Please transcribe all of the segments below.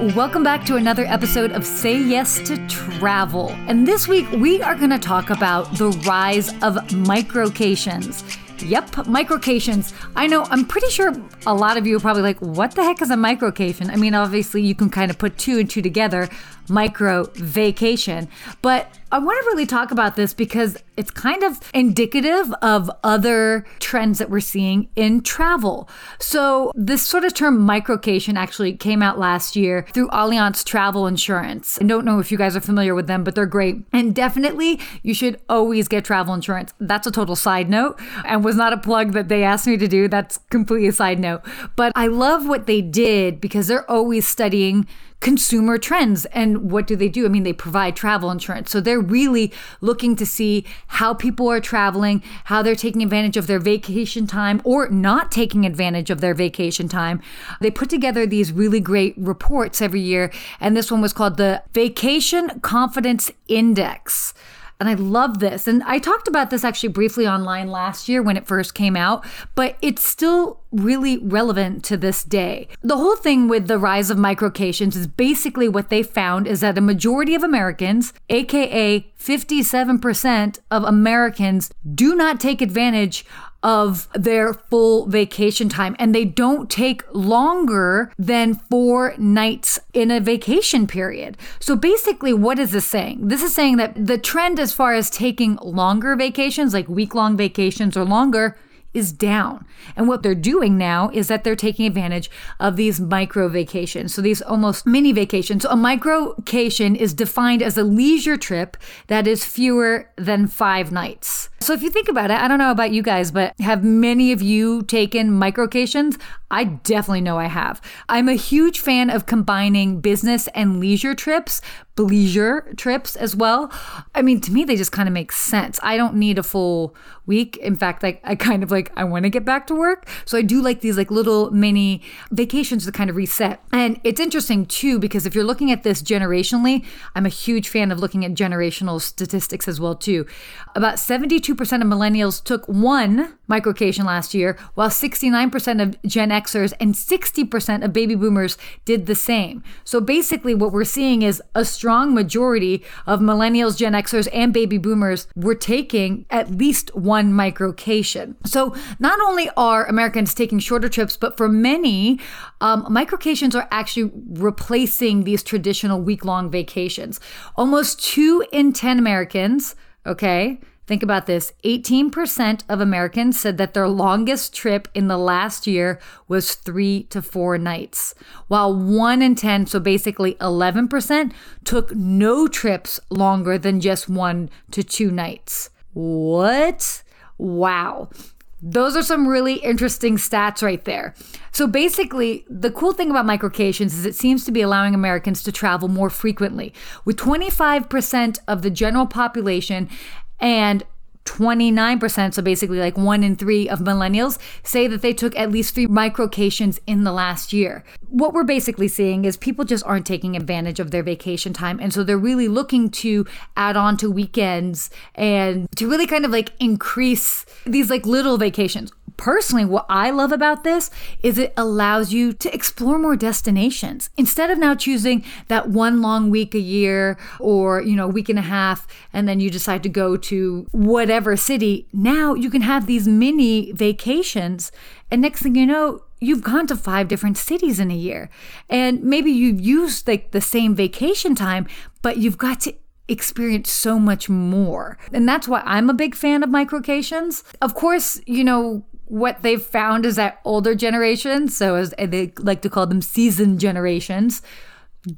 Welcome back to another episode of Say Yes to Travel. And this week we are going to talk about the rise of microcations. Yep, microcations. I know, I'm pretty sure a lot of you are probably like, what the heck is a microcation? I mean, obviously, you can kind of put two and two together micro vacation. But I want to really talk about this because it's kind of indicative of other trends that we're seeing in travel. So, this sort of term microcation actually came out last year through Allianz Travel Insurance. I don't know if you guys are familiar with them, but they're great. And definitely, you should always get travel insurance. That's a total side note and was not a plug that they asked me to do. That's completely a side note. But I love what they did because they're always studying consumer trends. And what do they do? I mean, they provide travel insurance. So they're really looking to see how people are traveling, how they're taking advantage of their vacation time or not taking advantage of their vacation time. They put together these really great reports every year. And this one was called the Vacation Confidence Index. And I love this. And I talked about this actually briefly online last year when it first came out, but it's still really relevant to this day. The whole thing with the rise of microcations is basically what they found is that a majority of Americans, aka 57% of Americans, do not take advantage of their full vacation time and they don't take longer than four nights in a vacation period. So basically, what is this saying? This is saying that the trend as far as taking longer vacations, like week long vacations or longer, is down. And what they're doing now is that they're taking advantage of these micro vacations. So these almost mini vacations. So a microcation is defined as a leisure trip that is fewer than five nights. So if you think about it, I don't know about you guys, but have many of you taken microcations? I definitely know I have. I'm a huge fan of combining business and leisure trips, bleisure trips as well. I mean, to me, they just kind of make sense. I don't need a full week. In fact, like I kind of like I want to get back to work, so I do like these like little mini vacations to kind of reset. And it's interesting too because if you're looking at this generationally, I'm a huge fan of looking at generational statistics as well too. About 72% of millennials took one microcation last year, while 69% of Gen Xers and 60% of baby boomers did the same. So basically, what we're seeing is a strong majority of millennials, Gen Xers, and baby boomers were taking at least one microcation. So not only are Americans taking shorter trips, but for many, um, microcations are actually replacing these traditional week long vacations. Almost two in 10 Americans, okay, Think about this 18% of Americans said that their longest trip in the last year was three to four nights, while one in 10, so basically 11%, took no trips longer than just one to two nights. What? Wow. Those are some really interesting stats right there. So basically, the cool thing about microcations is it seems to be allowing Americans to travel more frequently, with 25% of the general population and 29%, so basically like one in three of millennials, say that they took at least three microcations in the last year. What we're basically seeing is people just aren't taking advantage of their vacation time. And so they're really looking to add on to weekends and to really kind of like increase these like little vacations personally, what I love about this is it allows you to explore more destinations instead of now choosing that one long week a year or, you know, a week and a half, and then you decide to go to whatever city. Now you can have these mini vacations. And next thing you know, you've gone to five different cities in a year. And maybe you've used like the same vacation time, but you've got to experience so much more. And that's why I'm a big fan of microcations. Of course, you know, what they've found is that older generations, so as they like to call them seasoned generations,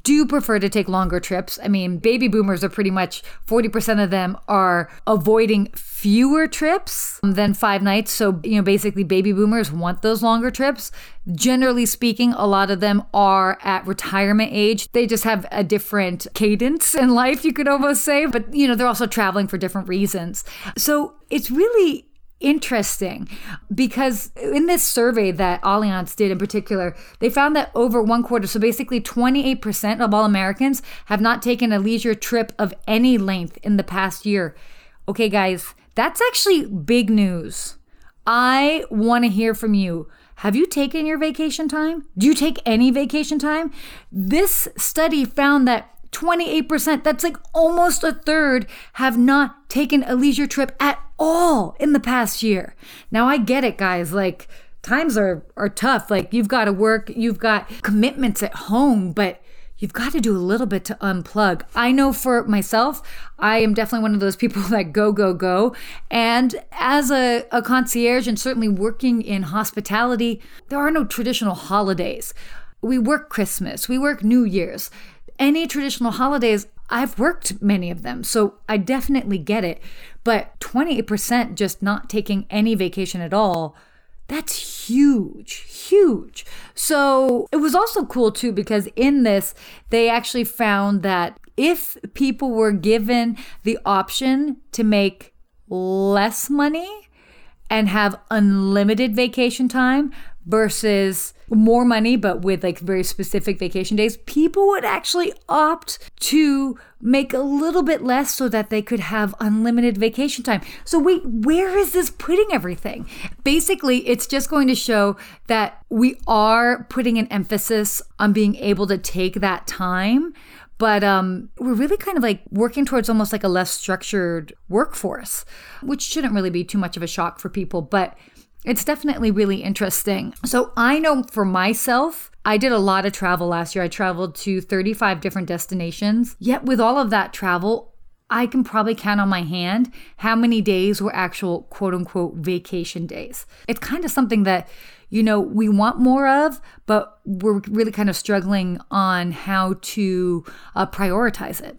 do prefer to take longer trips. I mean, baby boomers are pretty much 40% of them are avoiding fewer trips than five nights. So, you know, basically, baby boomers want those longer trips. Generally speaking, a lot of them are at retirement age. They just have a different cadence in life, you could almost say, but, you know, they're also traveling for different reasons. So, it's really interesting because in this survey that Allianz did in particular, they found that over one quarter, so basically 28% of all Americans have not taken a leisure trip of any length in the past year. Okay, guys, that's actually big news. I want to hear from you. have you taken your vacation time? Do you take any vacation time? This study found that 28%, that's like almost a third, have not taken a leisure trip at all in the past year. Now, I get it, guys. Like, times are, are tough. Like, you've got to work, you've got commitments at home, but you've got to do a little bit to unplug. I know for myself, I am definitely one of those people that go, go, go. And as a, a concierge and certainly working in hospitality, there are no traditional holidays. We work Christmas, we work New Year's. Any traditional holidays, I've worked many of them, so I definitely get it. But 28% just not taking any vacation at all that's huge, huge. So it was also cool too because in this, they actually found that if people were given the option to make less money and have unlimited vacation time versus more money but with like very specific vacation days people would actually opt to make a little bit less so that they could have unlimited vacation time so wait where is this putting everything basically it's just going to show that we are putting an emphasis on being able to take that time but um, we're really kind of like working towards almost like a less structured workforce, which shouldn't really be too much of a shock for people. But it's definitely really interesting. So I know for myself, I did a lot of travel last year. I traveled to 35 different destinations. Yet with all of that travel, I can probably count on my hand how many days were actual quote unquote vacation days. It's kind of something that, you know, we want more of, but we're really kind of struggling on how to uh, prioritize it.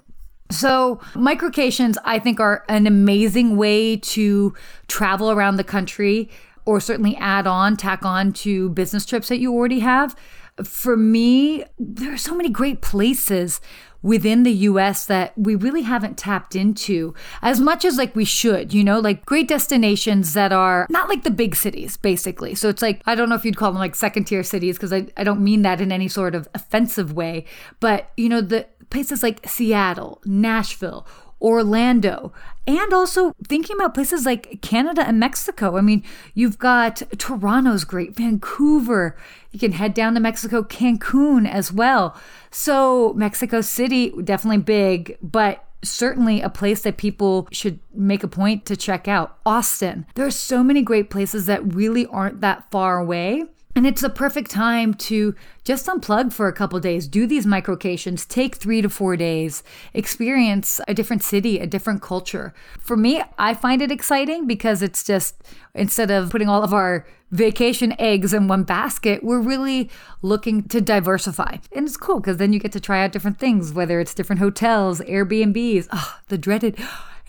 So, microcations, I think, are an amazing way to travel around the country or certainly add on, tack on to business trips that you already have. For me, there are so many great places within the US that we really haven't tapped into as much as like we should, you know, like great destinations that are not like the big cities, basically. So it's like, I don't know if you'd call them like second tier cities because I, I don't mean that in any sort of offensive way, but you know, the places like Seattle, Nashville, Orlando, and also thinking about places like Canada and Mexico. I mean, you've got Toronto's great, Vancouver. You can head down to Mexico, Cancun as well. So, Mexico City, definitely big, but certainly a place that people should make a point to check out. Austin. There are so many great places that really aren't that far away. And it's the perfect time to just unplug for a couple days, do these microcations, take three to four days, experience a different city, a different culture. For me, I find it exciting because it's just instead of putting all of our vacation eggs in one basket, we're really looking to diversify. And it's cool because then you get to try out different things, whether it's different hotels, Airbnbs, oh, the dreaded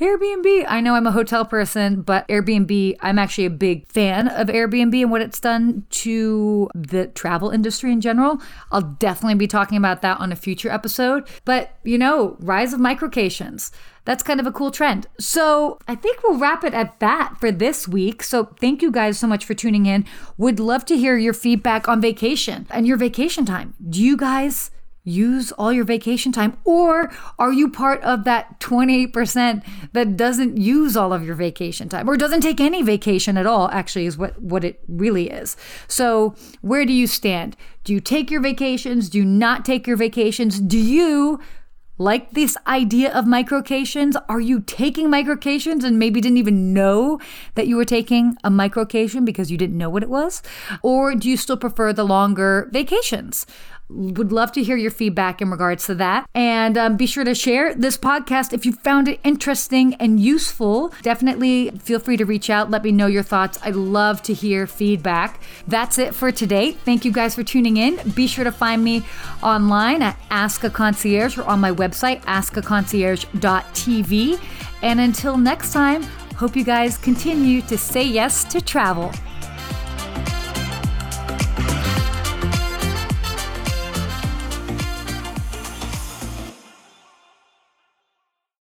Airbnb. I know I'm a hotel person, but Airbnb, I'm actually a big fan of Airbnb and what it's done to the travel industry in general. I'll definitely be talking about that on a future episode. But, you know, rise of microcations. That's kind of a cool trend. So I think we'll wrap it at that for this week. So thank you guys so much for tuning in. Would love to hear your feedback on vacation and your vacation time. Do you guys use all your vacation time? Or are you part of that 28% that doesn't use all of your vacation time or doesn't take any vacation at all, actually, is what, what it really is. So, where do you stand? Do you take your vacations? Do you not take your vacations? Do you like this idea of microcations? Are you taking microcations and maybe didn't even know that you were taking a microcation because you didn't know what it was? Or do you still prefer the longer vacations? Would love to hear your feedback in regards to that. And um, be sure to share this podcast if you found it interesting and useful. Definitely feel free to reach out. Let me know your thoughts. I love to hear feedback. That's it for today. Thank you guys for tuning in. Be sure to find me online at Ask a Concierge or on my website, askaconcierge.tv. And until next time, hope you guys continue to say yes to travel.